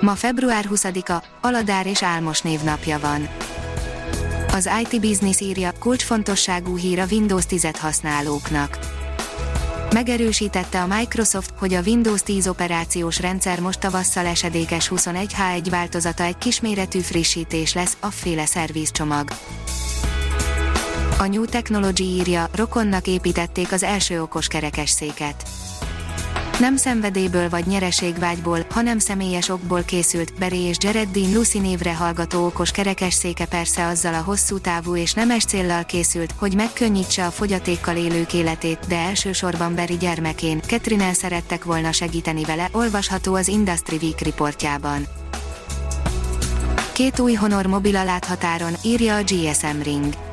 Ma február 20-a, Aladár és Álmos névnapja van. Az IT Business írja, kulcsfontosságú hír a Windows 10 használóknak. Megerősítette a Microsoft, hogy a Windows 10 operációs rendszer most tavasszal esedékes 21H1 változata egy kisméretű frissítés lesz, afféle szervízcsomag. A New Technology írja, rokonnak építették az első okos kerekesszéket nem szenvedélyből vagy nyereségvágyból, hanem személyes okból készült, Berry és Jared Dean Lucy névre hallgató okos kerekesszéke persze azzal a hosszú távú és nemes céllal készült, hogy megkönnyítse a fogyatékkal élők életét, de elsősorban Berry gyermekén, Catherine szerettek volna segíteni vele, olvasható az Industry Week riportjában. Két új Honor mobil a láthatáron, írja a GSM Ring.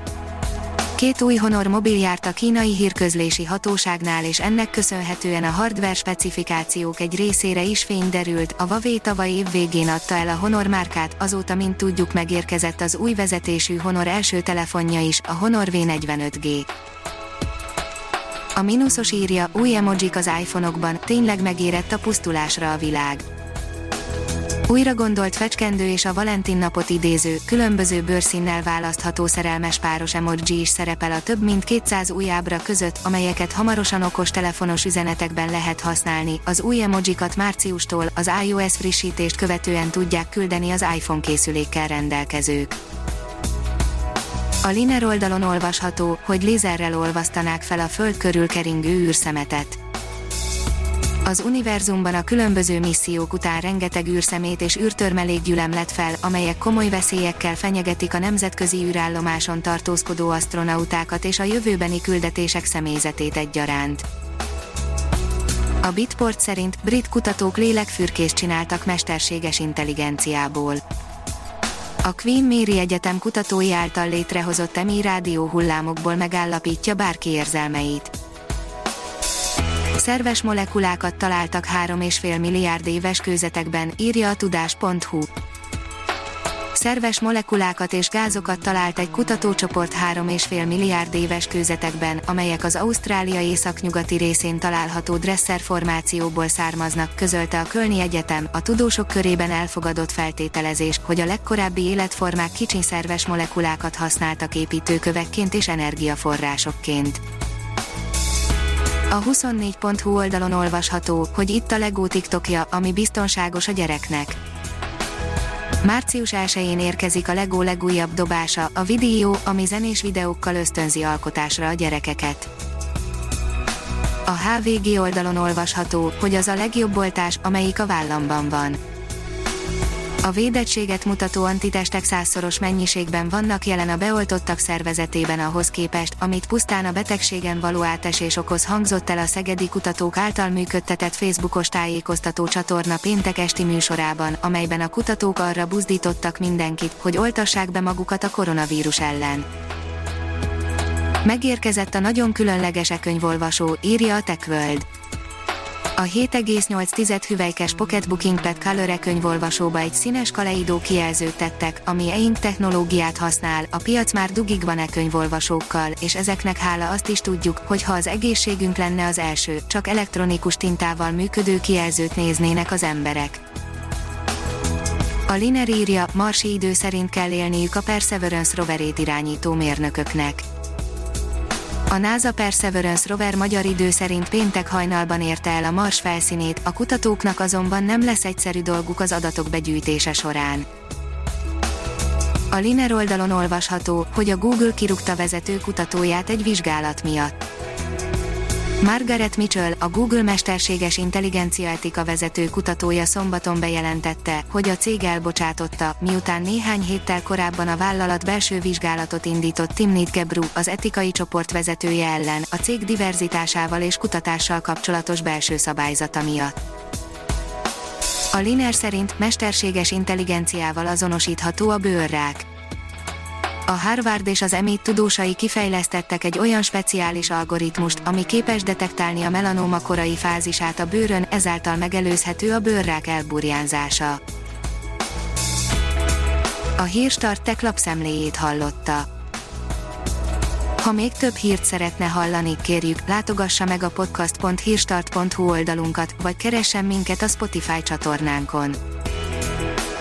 Két új Honor mobil járt a kínai hírközlési hatóságnál és ennek köszönhetően a hardware specifikációk egy részére is fény derült, a Huawei tavaly év végén adta el a Honor márkát, azóta mint tudjuk megérkezett az új vezetésű Honor első telefonja is, a Honor V45G. A mínuszos írja, új emojik az iPhone-okban, tényleg megérett a pusztulásra a világ újra gondolt fecskendő és a Valentin napot idéző, különböző bőrszínnel választható szerelmes páros emoji is szerepel a több mint 200 új ábra között, amelyeket hamarosan okos telefonos üzenetekben lehet használni. Az új emojikat márciustól, az iOS frissítést követően tudják küldeni az iPhone készülékkel rendelkezők. A Liner oldalon olvasható, hogy lézerrel olvasztanák fel a föld körül keringő űrszemetet az univerzumban a különböző missziók után rengeteg űrszemét és űrtörmelékgyülem lett fel, amelyek komoly veszélyekkel fenyegetik a nemzetközi űrállomáson tartózkodó astronautákat és a jövőbeni küldetések személyzetét egyaránt. A Bitport szerint brit kutatók lélekfürkést csináltak mesterséges intelligenciából. A Queen Mary Egyetem kutatói által létrehozott EMI rádió hullámokból megállapítja bárki érzelmeit Szerves molekulákat találtak 3,5 milliárd éves kőzetekben, írja a tudás.hu. Szerves molekulákat és gázokat talált egy kutatócsoport 3,5 milliárd éves kőzetekben, amelyek az Ausztrália északnyugati részén található Dresser formációból származnak, közölte a Kölni Egyetem, a tudósok körében elfogadott feltételezés, hogy a legkorábbi életformák kicsi szerves molekulákat használtak építőkövekként és energiaforrásokként. A 24.hu oldalon olvasható, hogy itt a Lego TikTokja, ami biztonságos a gyereknek. Március 1-én érkezik a Lego legújabb dobása, a videó, ami zenés videókkal ösztönzi alkotásra a gyerekeket. A HVG oldalon olvasható, hogy az a legjobb oltás, amelyik a vállamban van a védettséget mutató antitestek százszoros mennyiségben vannak jelen a beoltottak szervezetében ahhoz képest, amit pusztán a betegségen való átesés okoz hangzott el a szegedi kutatók által működtetett Facebookos tájékoztató csatorna péntek esti műsorában, amelyben a kutatók arra buzdítottak mindenkit, hogy oltassák be magukat a koronavírus ellen. Megérkezett a nagyon különleges e könyvolvasó, írja a TechWorld a 7,8 hüvelykes Pocket Pad Color könyvolvasóba egy színes kaleidó kijelzőt tettek, ami e-ink technológiát használ, a piac már dugig van e könyvolvasókkal, és ezeknek hála azt is tudjuk, hogy ha az egészségünk lenne az első, csak elektronikus tintával működő kijelzőt néznének az emberek. A Liner írja, marsi idő szerint kell élniük a Perseverance roverét irányító mérnököknek a NASA Perseverance rover magyar idő szerint péntek hajnalban érte el a Mars felszínét, a kutatóknak azonban nem lesz egyszerű dolguk az adatok begyűjtése során. A Liner oldalon olvasható, hogy a Google kirúgta vezető kutatóját egy vizsgálat miatt. Margaret Mitchell, a Google mesterséges intelligencia etika vezető kutatója szombaton bejelentette, hogy a cég elbocsátotta, miután néhány héttel korábban a vállalat belső vizsgálatot indított Timnit Gebru, az etikai csoport vezetője ellen, a cég diverzitásával és kutatással kapcsolatos belső szabályzata miatt. A Liner szerint mesterséges intelligenciával azonosítható a bőrrák. A Harvard és az MIT tudósai kifejlesztettek egy olyan speciális algoritmust, ami képes detektálni a melanóma korai fázisát a bőrön, ezáltal megelőzhető a bőrrák elburjánzása. A Hírstart tech lapszemléjét hallotta. Ha még több hírt szeretne hallani, kérjük, látogassa meg a podcast.hírstart.hu oldalunkat, vagy keressen minket a Spotify csatornánkon.